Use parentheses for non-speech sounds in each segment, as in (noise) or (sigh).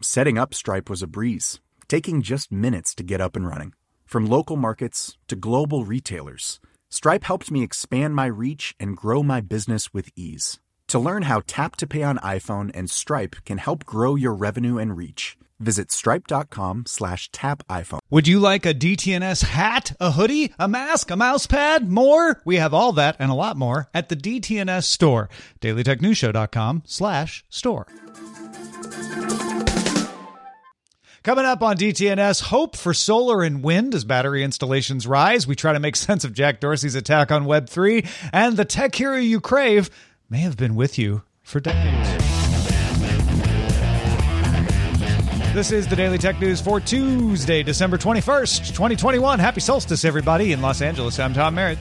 Setting up Stripe was a breeze, taking just minutes to get up and running. From local markets to global retailers, Stripe helped me expand my reach and grow my business with ease. To learn how Tap to Pay on iPhone and Stripe can help grow your revenue and reach, visit stripe.com slash tap iPhone. Would you like a DTNS hat, a hoodie, a mask, a mouse pad, more? We have all that and a lot more at the DTNS store. DailyTechNewsShow.com slash store. Coming up on DTNS, hope for solar and wind as battery installations rise. We try to make (laughs) sense of Jack Dorsey's attack on Web3, and the tech hero you crave may have been with you for decades. This is the Daily Tech News for Tuesday, December 21st, 2021. Happy solstice, everybody, in Los Angeles. I'm Tom Merritt.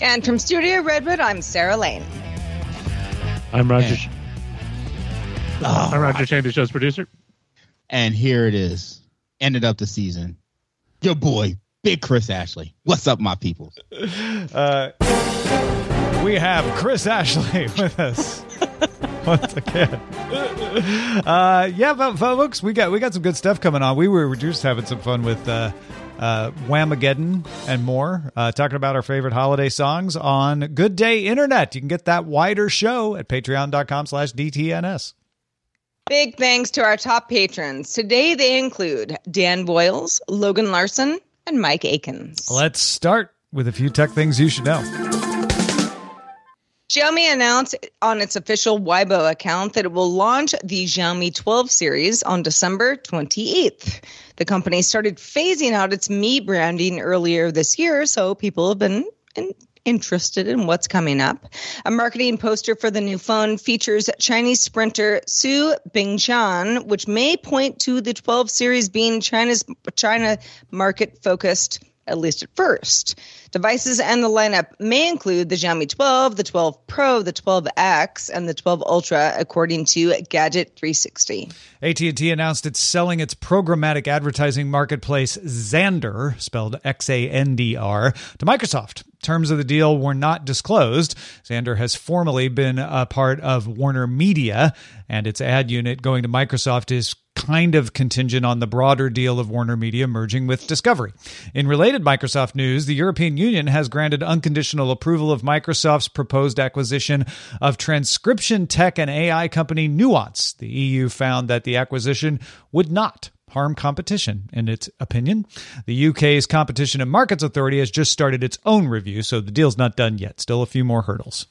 And from Studio Redwood, I'm Sarah Lane. I'm Roger. Oh, I'm Roger Chang, the show's producer. And here it is. Ended up the season. Your boy, Big Chris Ashley. What's up, my people? (laughs) Uh, we have Chris Ashley (laughs) with us (laughs) once again. Uh, yeah, but folks, we got we got some good stuff coming on. We were just having some fun with uh, uh, Whamageddon and more, uh, talking about our favorite holiday songs on Good Day Internet. You can get that wider show at patreon.com slash DTNS. Big thanks to our top patrons. Today they include Dan Boyles, Logan Larson, and Mike Akins. Let's start with a few tech things you should know. Xiaomi announced on its official Weibo account that it will launch the Xiaomi 12 series on December 28th. The company started phasing out its Mi branding earlier this year, so people have been interested in what's coming up. A marketing poster for the new phone features Chinese sprinter Su Bingtian, which may point to the 12 series being China's China market focused at least at first. Devices and the lineup may include the Xiaomi 12, the 12 Pro, the 12X, and the 12 Ultra, according to Gadget 360. AT&T announced it's selling its programmatic advertising marketplace Xandr, spelled X-A-N-D-R, to Microsoft. Terms of the deal were not disclosed. Xandr has formerly been a part of Warner Media, and its ad unit going to Microsoft is kind of contingent on the broader deal of Warner Media merging with Discovery. In related Microsoft news, the European Union has granted unconditional approval of Microsoft's proposed acquisition of transcription tech and AI company Nuance. The EU found that the acquisition would not harm competition, in its opinion. The UK's Competition and Markets Authority has just started its own review, so the deal's not done yet. Still a few more hurdles.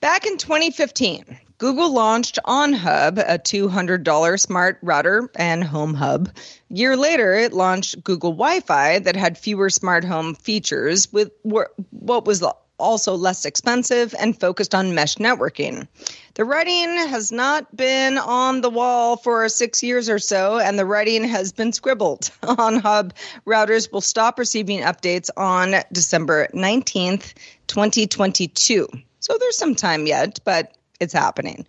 Back in 2015, Google launched OnHub, a $200 smart router and home hub. A year later, it launched Google Wi Fi that had fewer smart home features with what was also less expensive and focused on mesh networking. The writing has not been on the wall for six years or so, and the writing has been scribbled. (laughs) OnHub, routers will stop receiving updates on December 19th, 2022. So there's some time yet, but it's happening.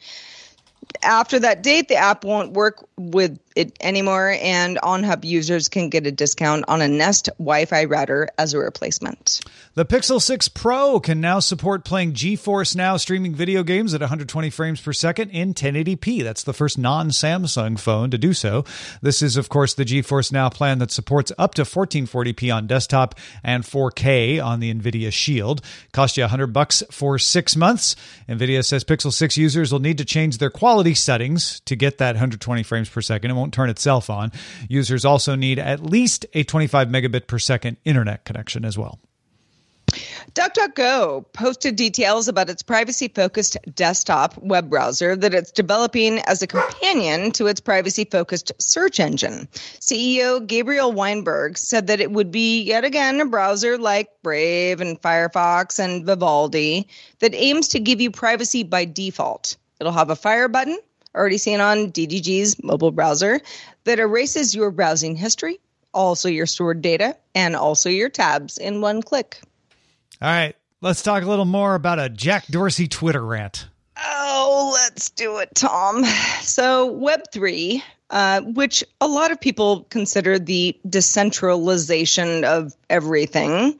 After that date, the app won't work with it anymore, and OnHub users can get a discount on a Nest Wi Fi router as a replacement. The Pixel 6 Pro can now support playing GeForce Now streaming video games at 120 frames per second in 1080p. That's the first non Samsung phone to do so. This is, of course, the GeForce Now plan that supports up to 1440p on desktop and 4K on the NVIDIA Shield. Cost you 100 bucks for six months. NVIDIA says Pixel 6 users will need to change their quality settings to get that 120 frames frames per second. It won't turn itself on. Users also need at least a 25 megabit per second internet connection as well. DuckDuckGo posted details about its privacy focused desktop web browser that it's developing as a companion to its privacy focused search engine. CEO Gabriel Weinberg said that it would be yet again a browser like Brave and Firefox and Vivaldi that aims to give you privacy by default. It'll have a fire button, already seen on DDG's mobile browser, that erases your browsing history, also your stored data, and also your tabs in one click. All right, let's talk a little more about a Jack Dorsey Twitter rant. Oh, let's do it, Tom. So, Web3, uh, which a lot of people consider the decentralization of everything,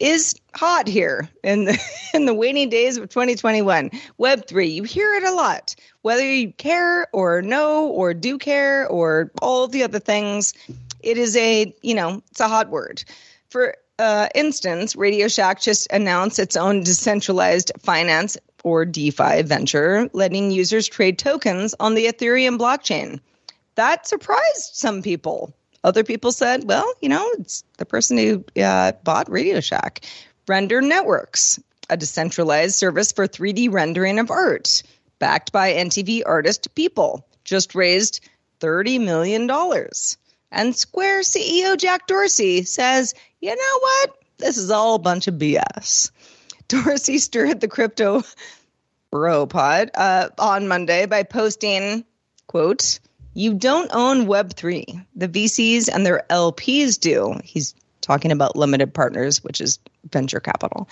is hot here in the (laughs) in the waning days of 2021. Web3, you hear it a lot. Whether you care or know or do care or all the other things, it is a, you know, it's a hot word. For uh, instance, Radio Shack just announced its own decentralized finance or DeFi venture, letting users trade tokens on the Ethereum blockchain. That surprised some people. Other people said, well, you know, it's the person who uh, bought Radio Shack. Render Networks, a decentralized service for 3D rendering of art, backed by NFT artist Beeple, just raised $30 million. And Square CEO Jack Dorsey says, you know what? This is all a bunch of BS. (laughs) Dorsey stirred the crypto (laughs) bro pod uh, on Monday by posting, quote, you don't own Web3. The VCs and their LPs do. He's talking about limited partners, which is venture capital.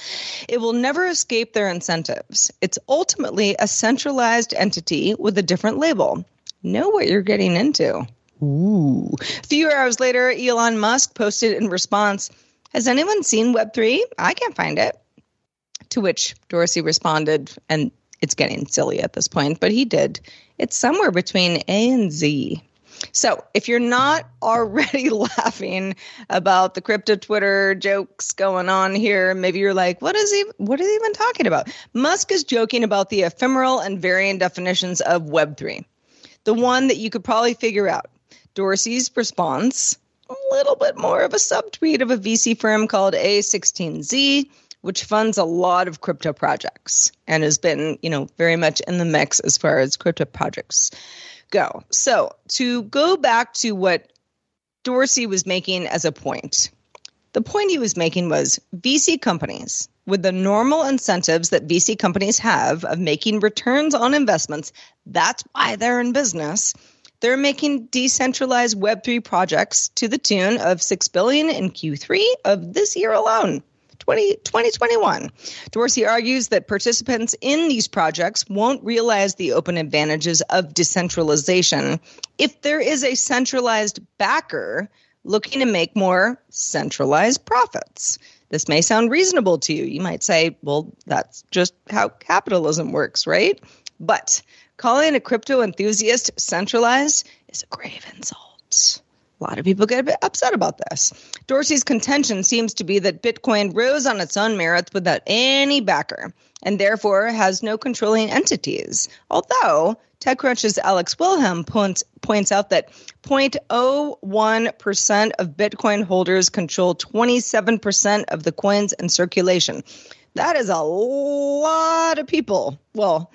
It will never escape their incentives. It's ultimately a centralized entity with a different label. Know what you're getting into. Ooh. A few hours later, Elon Musk posted in response, Has anyone seen Web3? I can't find it. To which Dorsey responded, and it's getting silly at this point, but he did. It's somewhere between A and Z. So if you're not already (laughs) laughing about the crypto Twitter jokes going on here, maybe you're like, what is he what is he even talking about? Musk is joking about the ephemeral and varying definitions of Web3. The one that you could probably figure out. Dorsey's response, a little bit more of a subtweet of a VC firm called A16Z, which funds a lot of crypto projects and has been, you know, very much in the mix as far as crypto projects go. So, to go back to what Dorsey was making as a point, the point he was making was VC companies with the normal incentives that VC companies have of making returns on investments, that's why they're in business they're making decentralized Web3 projects to the tune of 6 billion in Q3 of this year alone. 20, 2021. Dorsey argues that participants in these projects won't realize the open advantages of decentralization if there is a centralized backer looking to make more centralized profits. This may sound reasonable to you. You might say, well, that's just how capitalism works, right? But Calling a crypto enthusiast centralized is a grave insult. A lot of people get a bit upset about this. Dorsey's contention seems to be that Bitcoin rose on its own merits without any backer and therefore has no controlling entities. Although TechCrunch's Alex Wilhelm points, points out that 0.01% of Bitcoin holders control 27% of the coins in circulation. That is a lot of people. Well,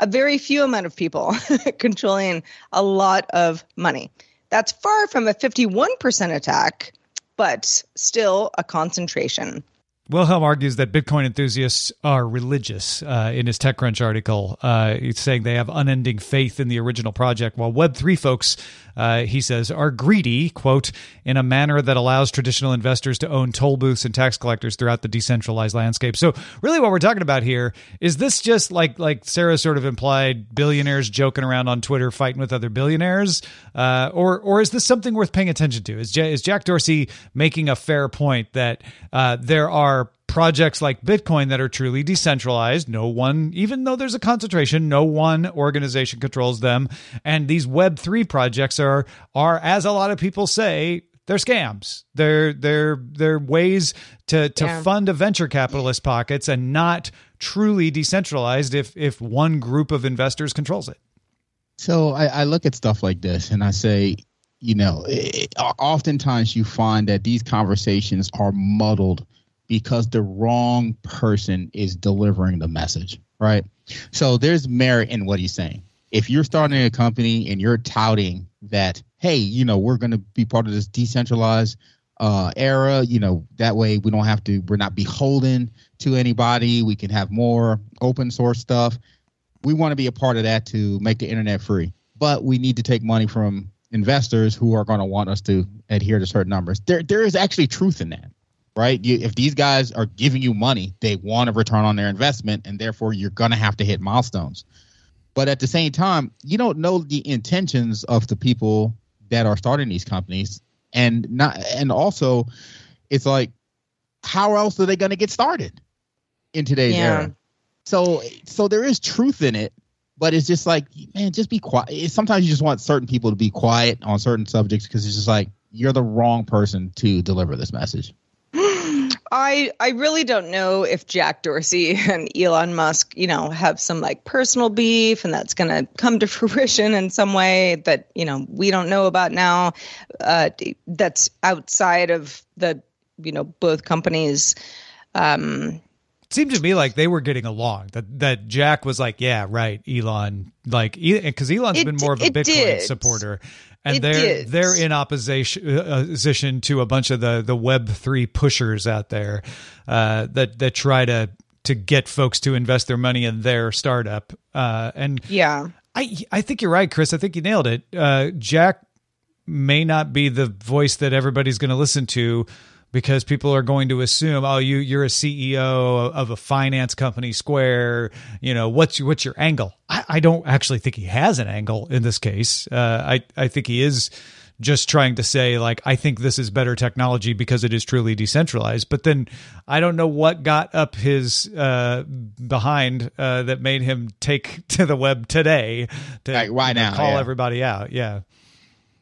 a very few amount of people (laughs) controlling a lot of money. That's far from a 51% attack, but still a concentration. Wilhelm argues that Bitcoin enthusiasts are religious uh, in his TechCrunch article. Uh, he's saying they have unending faith in the original project, while Web3 folks uh, he says, are greedy, quote, in a manner that allows traditional investors to own toll booths and tax collectors throughout the decentralized landscape. So, really, what we're talking about here is this just like like Sarah sort of implied, billionaires joking around on Twitter, fighting with other billionaires, uh, or or is this something worth paying attention to? Is J- is Jack Dorsey making a fair point that uh, there are projects like Bitcoin that are truly decentralized. No one, even though there's a concentration, no one organization controls them. And these Web3 projects are, are, as a lot of people say, they're scams. They're they're they're ways to to yeah. fund a venture capitalist pockets and not truly decentralized if if one group of investors controls it. So I, I look at stuff like this and I say, you know, it, oftentimes you find that these conversations are muddled because the wrong person is delivering the message, right? So there's merit in what he's saying. If you're starting a company and you're touting that, hey, you know, we're going to be part of this decentralized uh, era, you know, that way we don't have to, we're not beholden to anybody. We can have more open source stuff. We want to be a part of that to make the internet free, but we need to take money from investors who are going to want us to adhere to certain numbers. There, there is actually truth in that right? You, if these guys are giving you money, they want a return on their investment, and therefore you're going to have to hit milestones. But at the same time, you don't know the intentions of the people that are starting these companies, and not, and also, it's like, how else are they going to get started in today's yeah. era? So, so there is truth in it, but it's just like, man, just be quiet. Sometimes you just want certain people to be quiet on certain subjects because it's just like you're the wrong person to deliver this message. I I really don't know if Jack Dorsey (laughs) and Elon Musk, you know, have some like personal beef and that's going to come to (laughs) fruition in some way that, you know, we don't know about now uh, that's outside of the, you know, both companies um it seemed to me like they were getting along. That that Jack was like, "Yeah, right, Elon." Like, because Elon's it, been more of a Bitcoin did. supporter, and it they're did. they're in opposition uh, opposition to a bunch of the the Web three pushers out there uh, that that try to to get folks to invest their money in their startup. Uh, and yeah, I I think you're right, Chris. I think you nailed it. Uh, Jack may not be the voice that everybody's going to listen to because people are going to assume, oh, you you're a CEO of a finance company, Square. You know, what's your, what's your angle? I, I don't actually think he has an angle in this case. Uh, I I think he is just trying to say like I think this is better technology because it is truly decentralized. But then I don't know what got up his uh, behind uh, that made him take (laughs) to the web today to right, why now call yeah. everybody out. Yeah.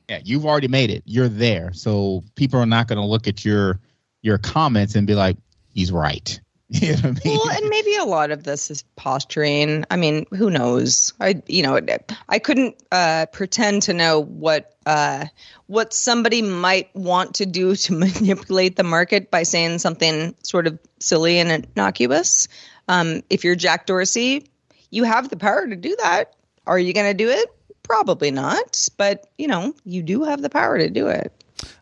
Yeah, you've already made it. You're there. So people are not going to look at your your comments and be like, "He's right." (laughs) You know I mean? Well, and maybe a lot of this is posturing. I mean, who knows? I, you know, I couldn't uh, pretend to know what uh, what somebody might want to do to (laughs) manipulate the market by saying something sort of silly and innocuous. Um, if you're Jack Dorsey, you have the power to do that. Are you going to do it? Probably not, but you know, you do have the power to do it.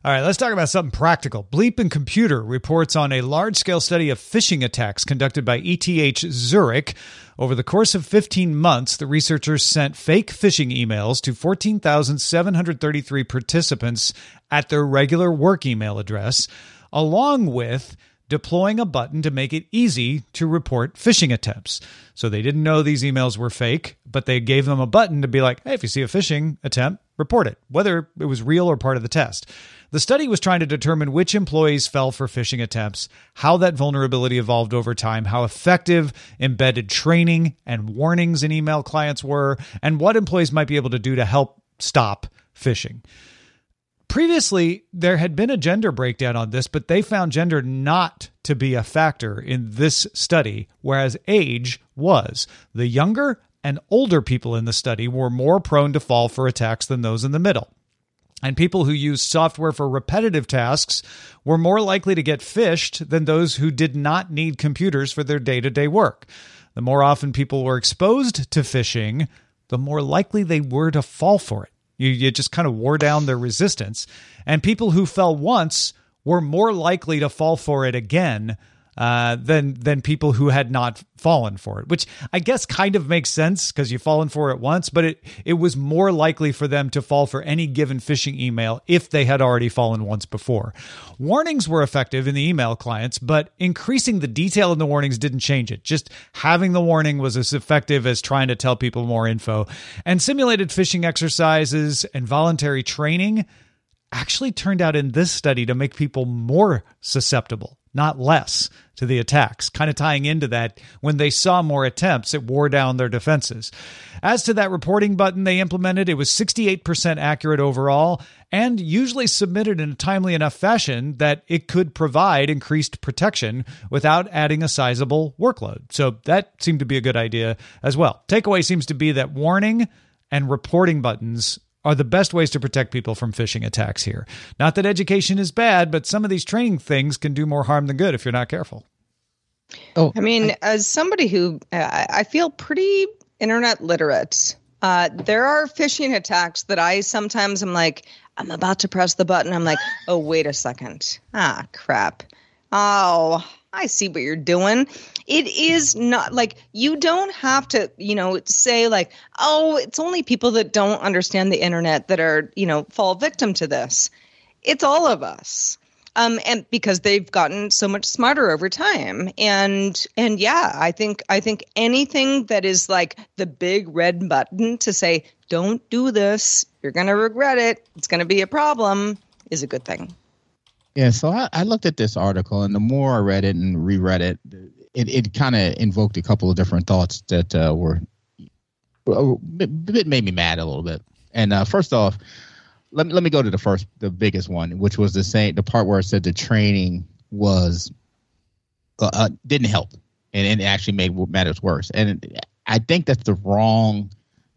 All right, let's talk about something practical. BleepingComputer reports on a large scale study of phishing attacks conducted by ETH Zurich. Over the course of 15 months, the researchers sent fake phishing emails to 14,733 participants at their regular work email address, along with deploying a button to make it easy to report phishing attempts. So they didn't know these emails were fake, but they gave them a button to be like, hey, if you see a phishing attempt, report it, whether it was real or part of the test. The study was trying to determine which employees fell for phishing attempts, how that vulnerability evolved over time, how effective embedded training and warnings in email clients were, and what employees might be able to do to help stop phishing. Previously, there had been a gender breakdown on this, but they found gender not to be a factor in this study, whereas age was. The younger and older people in the study were more prone to fall for attacks than those in the middle. And people who used software for repetitive tasks were more likely to get phished than those who did not need computers for their day to day work. The more often people were exposed to phishing, the more likely they were to fall for it. You, you just kind of wore down their resistance. And people who fell once were more likely to fall for it again uh, than than people who had not fallen for it, which I guess kind of makes sense because you've fallen for it once, but it it was more likely for them to fall for any given phishing email if they had already fallen once before. Warnings were effective in the email clients, but increasing the detail in the warnings didn't change it. Just having the warning was as effective as trying to tell people more info. And simulated phishing exercises and voluntary training actually turned out in this study to make people more susceptible not less, to the attacks, kind of tying into that. When they saw more attempts, it wore down their defenses. As to that reporting button they implemented, it was 68% accurate overall and usually submitted in a timely enough fashion that it could provide increased protection without adding a sizable workload. So that seemed to be a good idea as well. Takeaway seems to be that warning and reporting buttons are the best ways to protect people from phishing attacks here. Not that education is bad, but some of these training things can do more harm than good if you're not careful. Oh, I mean, I, as somebody who uh, I feel pretty internet literate, uh, there are phishing attacks that I sometimes I'm like, I'm about to press the button. I'm like, oh, wait a second. Ah, crap. Oh, I see what you're doing. It is not like you don't have to, you know, say like, oh, it's only people that don't understand the internet that are, you know, fall victim to this. It's all of us um, and because they've gotten so much smarter over time. And and yeah, I think I think anything that is like the big red button to say don't do this, you're gonna regret it, it's gonna be a problem, is a good thing. Yeah, so I, I looked at this article, and the more I read it and reread it, it, it kind of invoked a couple of different thoughts that uh, were it made me mad a little bit. And uh, first off, let me let me go to the first, the biggest one, which was the same, the part where it said the training was uh, uh, didn't help, and, and it actually made matters worse. And I think that's the wrong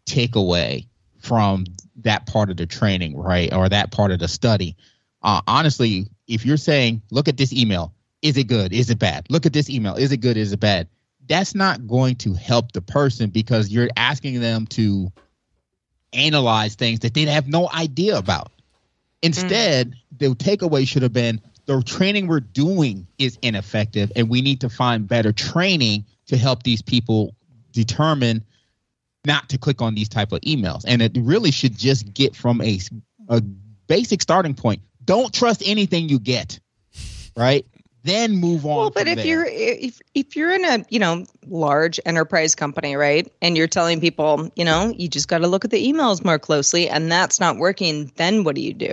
takeaway from that part of the training, right, or that part of the study. Uh, honestly, if you're saying, look at this email, is it good? Is it bad? Look at this email, is it good? Is it bad? That's not going to help the person because you're asking them to analyze things that they have no idea about. Instead, mm. the takeaway should have been the training we're doing is ineffective, and we need to find better training to help these people determine not to click on these type of emails. And it really should just get from a, a basic starting point. Don't trust anything you get, right? Then move on. Well, but if there. you're if if you're in a you know large enterprise company, right, and you're telling people, you know, you just got to look at the emails more closely, and that's not working, then what do you do?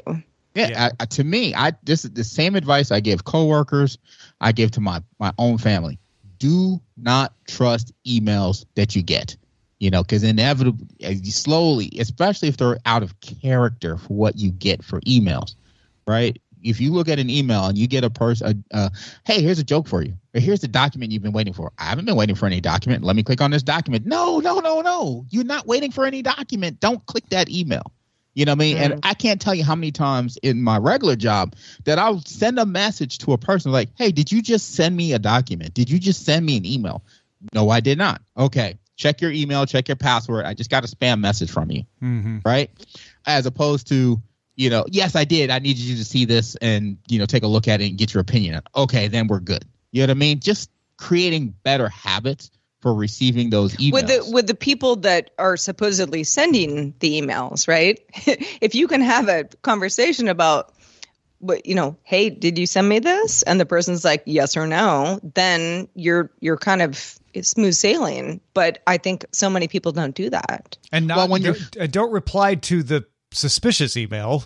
Yeah, yeah. I, to me, I this is the same advice I give coworkers, I give to my my own family. Do not trust emails that you get. You know, because inevitably, slowly, especially if they're out of character for what you get for emails, right? If you look at an email and you get a person, uh, hey, here's a joke for you, or here's the document you've been waiting for. I haven't been waiting for any document. Let me click on this document. No, no, no, no. You're not waiting for any document. Don't click that email. You know what I mean? Mm. And I can't tell you how many times in my regular job that I'll send a message to a person like, hey, did you just send me a document? Did you just send me an email? No, I did not. Okay. Check your email, check your password. I just got a spam message from you. Mm-hmm. Right. As opposed to, you know, yes, I did. I needed you to see this and, you know, take a look at it and get your opinion. Okay, then we're good. You know what I mean? Just creating better habits for receiving those emails. With the with the people that are supposedly sending the emails, right? (laughs) if you can have a conversation about but you know, hey, did you send me this? And the person's like yes or no, then you're you're kind of smooth sailing. But I think so many people don't do that. And not, well, when you uh, don't reply to the suspicious email.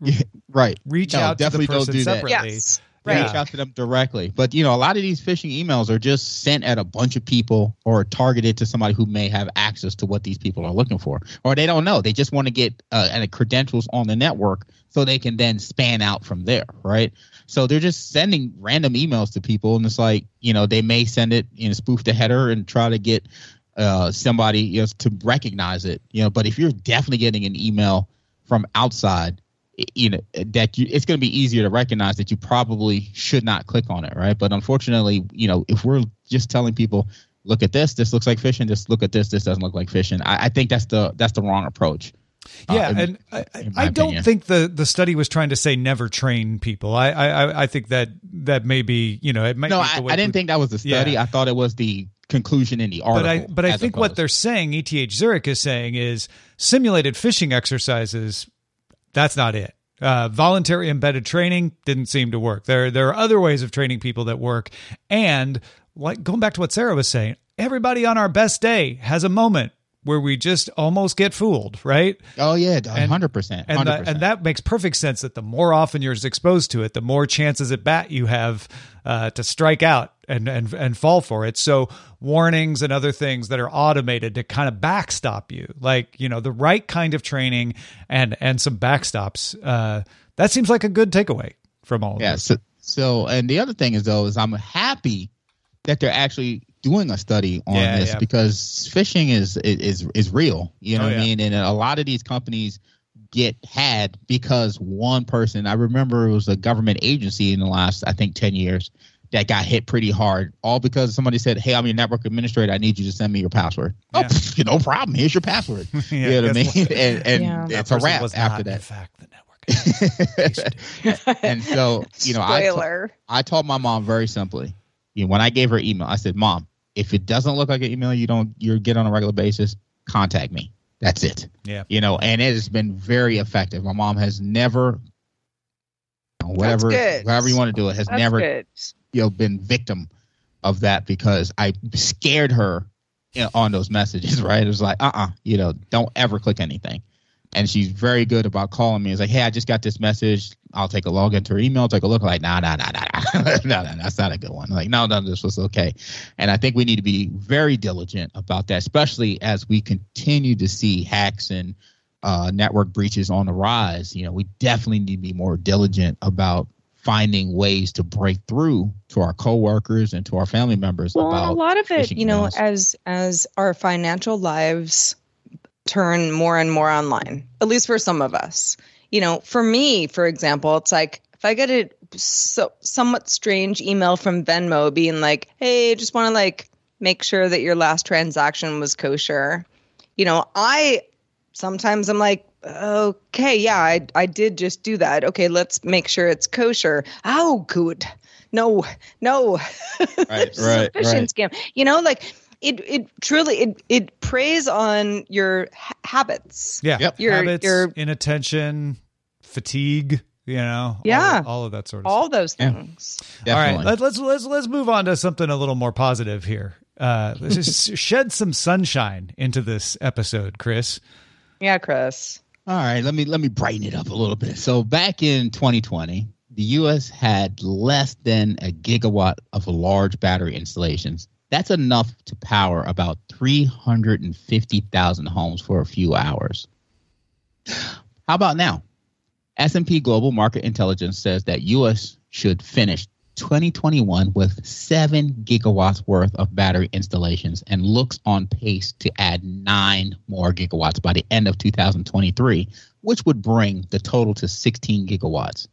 Yeah, right. Reach no, out to the person do separately. Yes. Right. Reach out to them directly. But you know, a lot of these phishing emails are just sent at a bunch of people or targeted to somebody who may have access to what these people are looking for, or they don't know. They just want to get uh, credentials on the network so they can then span out from there, right? So they're just sending random emails to people, and it's like you know they may send it, you know, spoof the header and try to get uh, somebody you know, to recognize it, you know. But if you're definitely getting an email from outside, you know that you, it's going to be easier to recognize that you probably should not click on it, right? But unfortunately, you know, if we're just telling people, look at this, this looks like phishing, just look at this, this doesn't look like phishing. I, I think that's the that's the wrong approach. Uh, yeah, uh, in, and I, I don't opinion. think the the study was trying to say never train people. I I I think that that may be you know it might. No, I, I, didn't think that was the study. Yeah. I thought it was the conclusion in the article. But I but I think opposed. what they're saying, ETH Zurich is saying, is simulated phishing exercises that's not it. Uh, voluntary embedded training didn't seem to work. There, there are other ways of training people that work. And like going back to what Sarah was saying, everybody on our best day has a moment where we just almost get fooled, right? Oh yeah, hundred percent. And and that makes perfect sense. That the more often you're exposed to it, the more chances at bat you have uh, to strike out and and and fall for it. So warnings and other things that are automated to kind of backstop you, like you know the right kind of training and and some backstops. Uh, that seems like a good takeaway from all of yeah, this. So, so and the other thing is though is I'm happy that they're actually doing a study on Yeah, this yeah. because phishing is is is real. You know Oh, what yeah. I mean? And a lot of these companies get had because one person. I remember it was a government agency in the last I think ten years that got hit pretty hard, all because somebody said, "Hey, I'm your network administrator. I need you to send me your password." Yeah. Oh, (laughs) pff, no problem. Here's your password. (laughs) Yeah, you know what I mean? what? And, and Yeah. It's a person wrap was after not, In that. fact, the network. (laughs) and so, you know, I, Spoiler. I told my mom very simply, you know, when I gave her email, I said, "Mom, if it doesn't look like an email you don't you get on a regular basis, contact me. That's it." Yeah. You know, and it has been very effective. My mom has never, whatever, good. however you want to do it, has That's never good. you know been victim of that because I scared her you know, on those messages. (laughs) Right? It was like, uh, uh you know, don't ever click anything. And she's very good about calling me. It's like, hey, I just got this message. I'll take a log into her email, take a look. Like, nah, nah, nah, nah, nah, (laughs) no, no, that's not a good one. Like, no, no, this was okay. And I think we need to be very diligent about that, especially as we continue to see hacks and uh, network breaches on the rise. You know, we definitely need to be more diligent about finding ways to break through to our coworkers and to our family members Well, about a lot of it, you know, emails. as as our financial lives turn more and more online, at least for some of us. You know, for me, for example, it's like if I get a so somewhat strange email from Venmo being like, "Hey, just want to like make sure that your last transaction was kosher." You know, I sometimes I'm like, "Okay, yeah, I I did just do that. Okay, let's make sure it's kosher." Oh, good. No, no. (laughs) Right, This is a right, phishing right. scam. You know, like it it truly it it preys on your ha- habits. Yeah. Yep. Your- Habits, your- inattention, fatigue, you know. Yeah. of- All, of that sort of All those Yeah. things. All right, let, let's let's let's move on to something a little more positive here. Uh, (laughs) let's just shed some sunshine into this episode, Chris. Yeah, Chris. All right, let me let me brighten it up a little bit. So back in 2020, the U.S. had less than a gigawatt of large battery installations. That's enough to power about 350,000 homes for a few hours. How about now? S&P Global Market Intelligence says that U.S. should finish 2021 with 7 gigawatts worth of battery installations and looks on pace to add 9 more gigawatts by the end of 2023, which would bring the total to 16 gigawatts.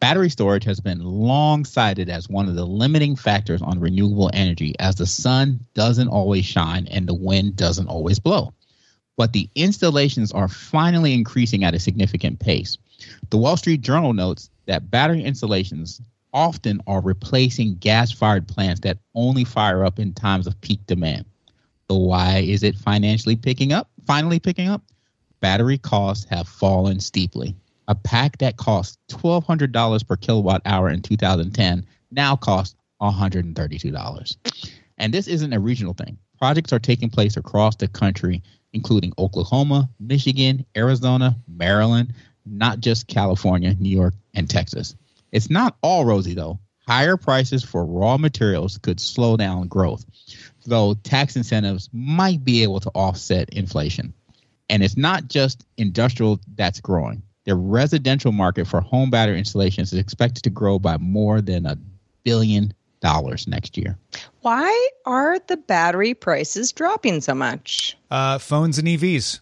Battery storage has been long cited as one of the limiting factors on renewable energy as the sun doesn't always shine and the wind doesn't always blow. But the installations are finally increasing at a significant pace. The Wall Street Journal notes that battery installations often are replacing gas fired plants that only fire up in times of peak demand. So, why is it financially picking up? Finally picking up? Battery costs have fallen steeply. A pack that cost $1,200 per kilowatt hour in 2010 now costs $132. And this isn't a regional thing. Projects are taking place across the country, including Oklahoma, Michigan, Arizona, Maryland, not just California, New York, and Texas. It's not all rosy, though. Higher prices for raw materials could slow down growth, though tax incentives might be able to offset inflation. And it's not just industrial that's growing. The residential market for home battery installations is expected to grow by more than a billion dollars next year. Why are the battery prices dropping so much? Uh, phones and EVs.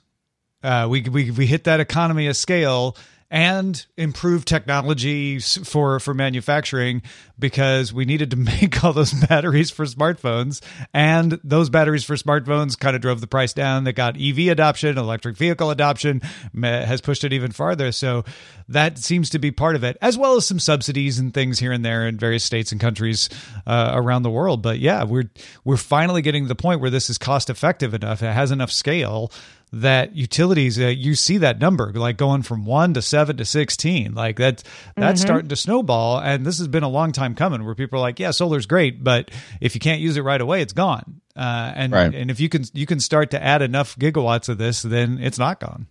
Uh, we, we we hit that economy of scale and improve technology for for manufacturing because we needed to (laughs) make all those batteries for smartphones. And those batteries for smartphones kind of drove the price down. That got ev adoption electric vehicle adoption has pushed it even farther. So that seems to be part of it as well as some subsidies and things here and there in various states and countries uh, around the world. But yeah we're we're finally getting to the point where this is cost effective enough. It has enough scale that utilities uh, you see that number like going from 1 to 7 to 16 like that's that's starting to snowball and this has been a long time coming where people are like yeah solar's great but if you can't use it right away it's gone. Uh, and Right. and if you can you can start to add enough gigawatts of this then it's not gone.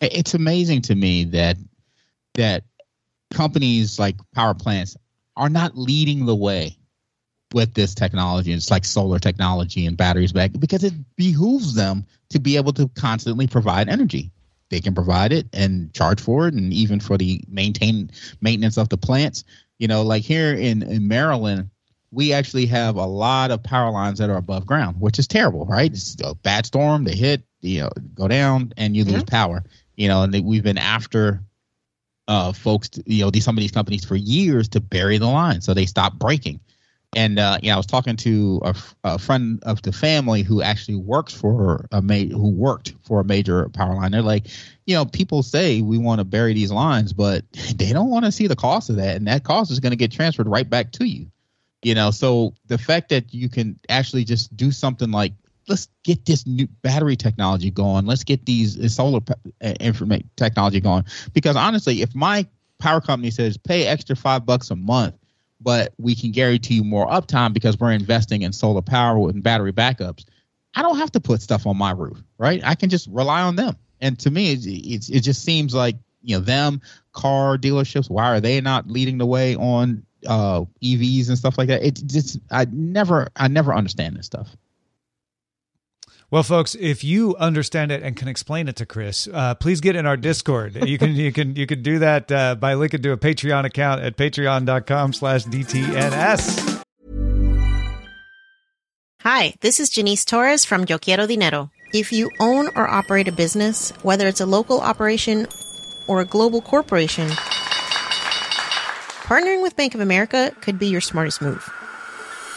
It's amazing to me that that companies like power plants are not leading the way with this technology. It's like solar technology and batteries back because it behooves them to be able to constantly provide energy. They can provide it and charge for it, and even for the maintain maintenance of the plants. You know, like here in, in Maryland, we actually have a lot of power lines that are above ground, which is terrible, right? It's a bad storm, they hit, you know, go down, and you lose mm-hmm. power. You know, and they, we've been after uh, folks, you know, these some of these companies for years to bury the line so they stop breaking. And uh, you know, I was talking to a, a, friend of the family who actually works for a ma- who worked for a major power line. They're like, you know, people say we want to bury these lines, but (laughs) they don't want to see the cost of that, and that cost is going to get transferred right back to you. You know, so the fact that you can actually just do something like let's get this new battery technology going. Let's get these uh, solar uh, information technology going. Because honestly, if my power company says pay extra five bucks a month but we can guarantee you more uptime because we're investing in solar power and battery backups. I don't have to put stuff on my roof, right? I can just rely on them. And to me, it's, it's, it just seems like you know them car dealerships. Why are they not leading the way on uh, EVs and stuff like that? It just I never I never understand this stuff. Well, folks, if you understand it and can explain it to Chris, uh, please get in our Discord. You can you can you can do that uh, by linking to a Patreon account at patreon.com slash DTNS. Hi, this is Janice Torres from Yo Quiero Dinero. If you own or operate a business, whether it's a local operation or a global corporation, partnering with Bank of America could be your smartest move.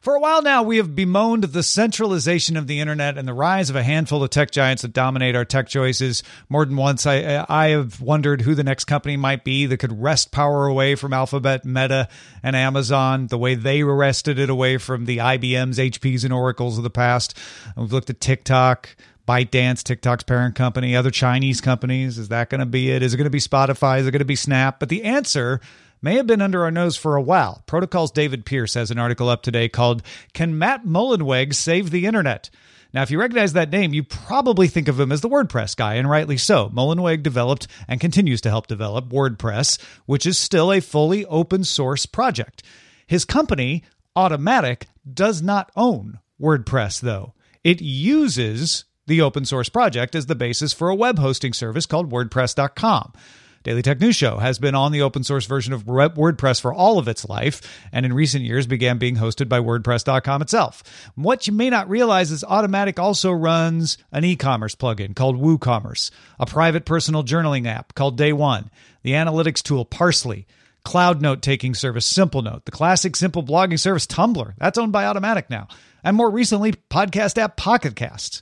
For a while now, we have bemoaned the centralization of the internet and the rise of a handful of tech giants that dominate our tech choices. More than once, I, I have wondered who the next company might be that could wrest power away from Alphabet, Meta, and Amazon, the way they wrested it away from the IBMs, HPs, and Oracles of the past. We've looked at TikTok. ByteDance, TikTok's parent company, other Chinese companies. Is that going to be it? Is it going to be Spotify? Is it going to be Snap? But the answer may have been under our nose for a while. Protocol's David Pierce has an article up today called Can Matt Mullenweg Save the Internet? Now, if you recognize that name, you probably think of him as the WordPress guy, and rightly so. Mullenweg developed and continues to help develop WordPress, which is still a fully open source project. His company, Automattic, does not own WordPress, though. It uses the open source project as the basis for a web hosting service called WordPress.com. Daily Tech News Show has been on the open source version of WordPress for all of its life, and in recent years began being hosted by WordPress.com itself. What you may not realize is Automattic also runs an e commerce plugin called WooCommerce, a private personal journaling app called Day One, the analytics tool Parse.ly. cloud note taking service Simplenote, the classic simple blogging service Tumblr, that's owned by Automattic now, and more recently, podcast app Pocket Casts.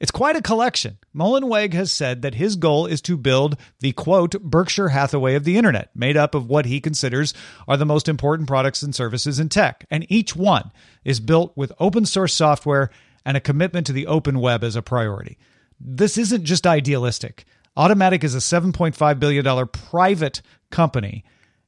It's quite a collection. Mullenweg has said that his goal is to build the quote Berkshire Hathaway of the internet, made up of what he considers are the most important products and services in tech. And each one is built with open source software and a commitment to the open web as a priority. this isn't just idealistic. Automattic is a $7.5 billion private company.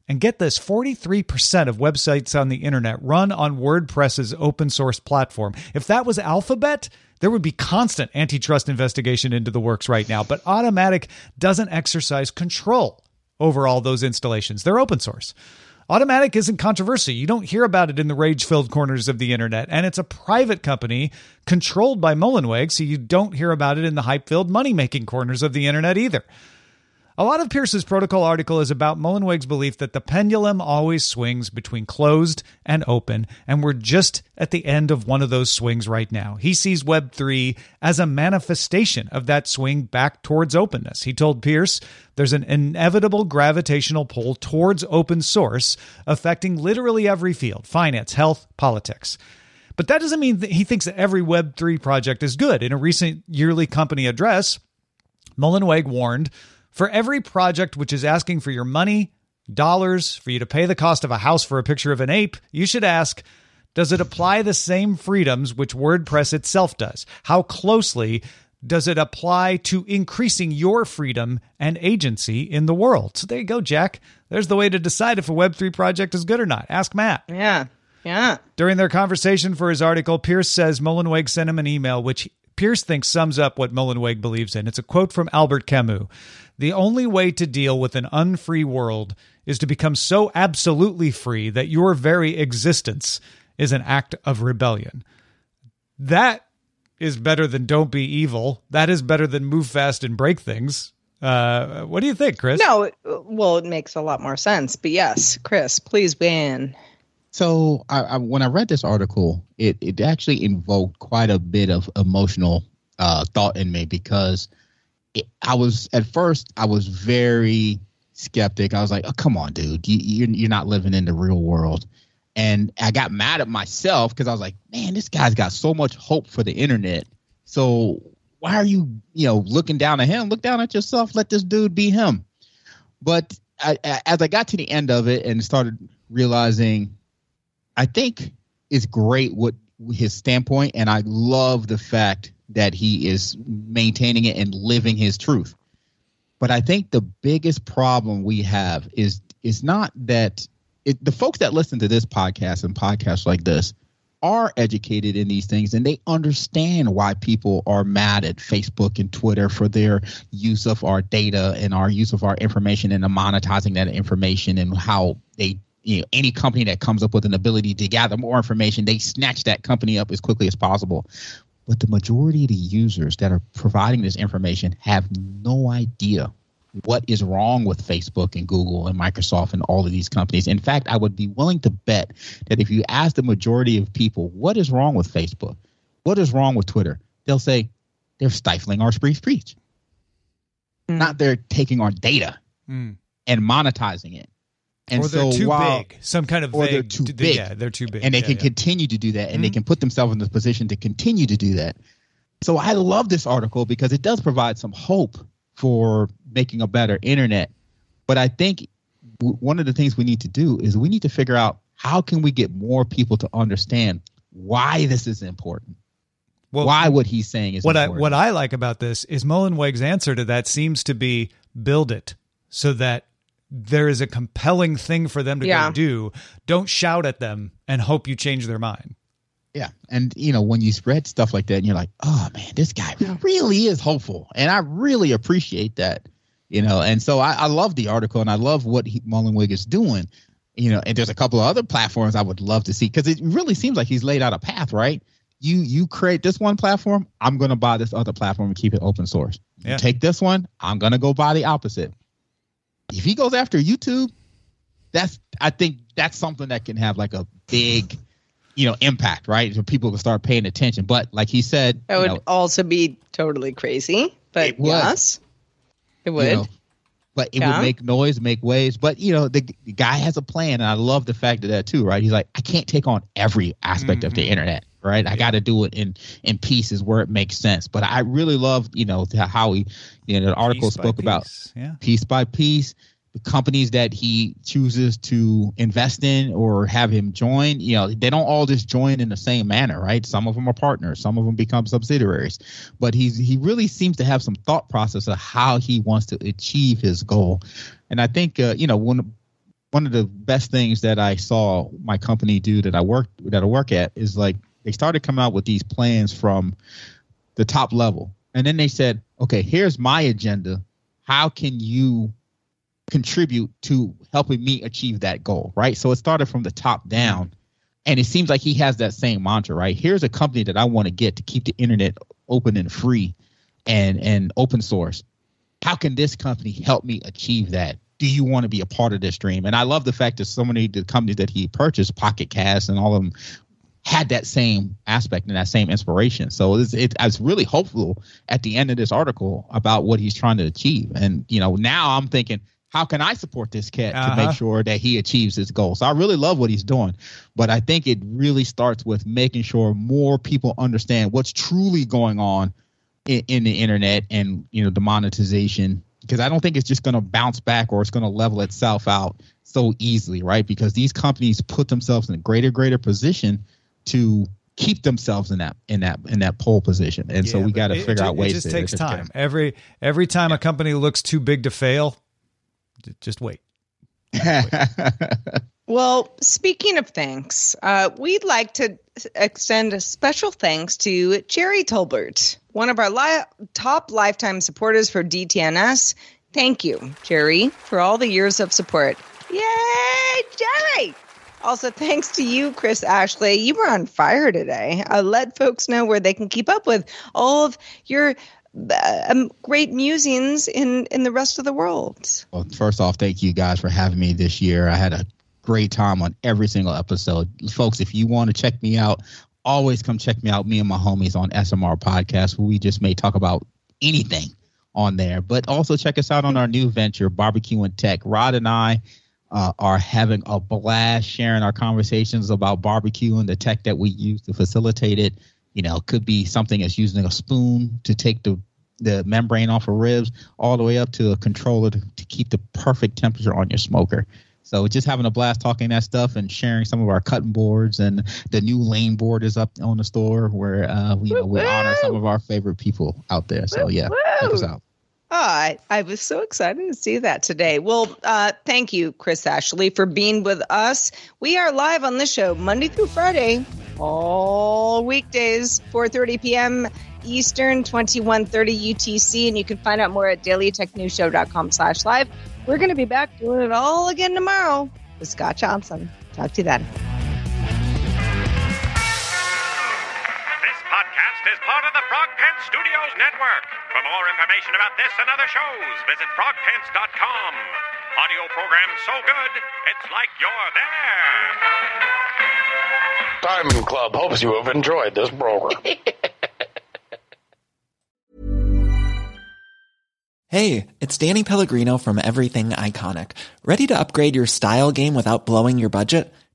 And get this 43% of websites on the internet run on WordPress's open source platform. If that was Alphabet, there would be constant antitrust investigation into the works right now. But Automattic doesn't exercise control over all those installations, they're open source. Automattic isn't controversy. You don't hear about it in the rage filled corners of the internet. And it's a private company controlled by Mullenweg, so you don't hear about it in the hype filled money making corners of the internet either. A lot of Pierce's protocol article is about Mullenweg's belief that the pendulum always swings between closed and open, and we're just at the end of one of those swings right now. He sees Web3 as a manifestation of that swing back towards openness. He told Pierce there's an inevitable gravitational pull towards open source affecting literally every field finance, health, politics. But that doesn't mean that he thinks that every Web3 project is good. In a recent yearly company address, Mullenweg warned for every project which is asking for your money, dollars, for you to pay the cost of a house for a picture of an ape, you should ask Does it apply the same freedoms which WordPress itself does? How closely does it apply to increasing your freedom and agency in the world? So there you go, Jack. There's the way to decide if a Web3 project is good or not. Ask Matt. Yeah. Yeah. During their conversation for his article, Pierce says Mullenweg sent him an email which Pierce thinks sums up what Mullenweg believes in. It's a quote from Albert Camus. The only way to deal with an unfree world is to become so absolutely free that your very existence is an act of rebellion. That is better than don't be evil. That is better than move fast and break things. Uh, what do you think, Chris? No, well, it makes a lot more sense. But yes, Chris, please ban. So I, I, when I read this article, it it actually invoked quite a bit of emotional uh, thought in me because I was at first I was very skeptic. I was like, "Oh, come on, dude, you, you're you're not living in the real world." And I got mad at myself because I was like, "Man, this guy's got so much hope for the internet. So why are you, you know, looking down at him? Look down at yourself. Let this dude be him." But I, as I got to the end of it and started realizing I think it's great what his standpoint, and I love the fact that he is maintaining it and living his truth. But I think the biggest problem we have is is not that it, the folks that listen to this podcast and podcasts like this are educated in these things and they understand why people are mad at Facebook and Twitter for their use of our data and our use of our information and the monetizing that information and how they you know any company that comes up with an ability to gather more information they snatch that company up as quickly as possible but the majority of the users that are providing this information have no idea what is wrong with Facebook and Google and Microsoft and all of these companies. In fact, I would be willing to bet that if you ask the majority of people what is wrong with Facebook, what is wrong with Twitter, they'll say they're stifling our free speech. Mm. Not they're taking our data mm. and monetizing it. And or they're so too while, big. Some kind of or vague, they're too big. Yeah, they're too big, and they yeah, can yeah. continue to do that, and Mm-hmm. they can put themselves in the position to continue to do that. So I love this article because it does provide some hope for making a better internet. But I think w- one of the things we need to do is we need to figure out how can we get more people to understand why this is important. Well, why what he's saying is what I what I like about this is Mullenweg's answer to that seems to be build it so that there is a compelling thing for them to Yeah. go do. Don't shout at them and hope you change their mind. Yeah. And, you know, when you spread stuff like that and you're like, oh, man, this guy really is hopeful. And I really appreciate that, you know. And so I, I love the article and I love what he, Mullenweg is doing, you know. And there's a couple of other platforms I would love to see because it really seems like he's laid out a path, right? You you create this one platform, I'm going to buy this other platform and keep it open source. You take this one, I'm going to go buy the opposite. If he goes after YouTube, that's I think that's something that can have like a big you know impact right so people can start paying attention but like he said That would know, also be totally crazy. But It would. yes, it would. you know, but it Yeah. would make noise make waves but you know the, the guy has a plan and i love the fact of that too right he's like i can't take on every aspect of the Mm-hmm. internet right i got to do it in in pieces where it makes sense but i really love you know how he you know the article Piece spoke about piece. Yeah. piece by piece the companies that he chooses to invest in or have him join, you know, they don't all just join in the same manner, right? Some of them are partners, some of them become subsidiaries. But he's he really seems to have some thought process of how he wants to achieve his goal. And I think uh, you know, one one of the best things that I saw my company do that I work that I work at is like they started coming out with these plans from the top level. And then they said, "Okay, here's my agenda. How can you contribute to helping me achieve that goal, right? So it started from the top down. And it seems like he has that same mantra, right? Here's a company that I want to get to keep the internet open and free and and open source. How can this company help me achieve that? Do you want to be a part of this dream? And I love the fact that so many of the companies that he purchased, Pocket Cast and all of them, had that same aspect and that same inspiration. So it's, it, I was really hopeful at the end of this article about what he's trying to achieve. And you know, now I'm thinking, how can I support this cat uh-huh. to make uh-huh. sure that he achieves his goal? So I really love what he's doing, but I think it really starts with making sure more people understand what's truly going on in, in the internet and you know the monetization. Because I don't think it's just going to bounce back or it's going to level itself out so easily, right? Because these companies put themselves in a greater, greater position to keep themselves in that in that in that pole position and yeah, so we got to figure out ways it just to, takes time every every time yeah. a company looks too big to fail just wait. (laughs) well, speaking of thanks, uh, we'd like to extend a special thanks to Jerry Tolbert, one of our li- top lifetime supporters for DTNS. Thank you, Jerry, for all the years of support. Yay, Jerry! Also, thanks to you, Chris Ashley. You were on fire today. Uh, let folks know where they can keep up with all of your um, great musings in in the rest of the world. Well, first off, thank you guys for having me this year. I had a great time on every single episode, folks. If you want to check me out, always come check me out. Me and my homies on SMR Podcast, where we just may talk about anything on there. But also check us out on our new venture, Barbecue and Tech. Rod and I uh, are having a blast sharing our conversations about barbecue and the tech that we use to facilitate it. You know, could be something as using a spoon to take the the membrane off of ribs, all the way up to a controller to, to keep the perfect temperature on your smoker. So just having a blast talking that stuff and sharing some of our cutting boards and the new lane board is up on the store where uh, we, you know, we honor some of our favorite people out there. So yeah, check us out. Oh, I, I was so excited to see that today. Well, uh, thank you, Chris Ashley, for being with us. We are live on this show Monday through Friday, all weekdays, 4.30 p.m. Eastern, 2130 UTC, and you can find out more at dailytechnewsshow.com slash live. We're going to be back doing it all again tomorrow with Scott Johnson. Talk to you then. Is part of the Frog Pants Studios Network. For more information about this and other shows, visit frogpants.com. Audio program so good, it's like you're there. Diamond Club hopes you have enjoyed this program. (laughs) hey, it's Danny Pellegrino from Everything Iconic. Ready to upgrade your style game without blowing your budget?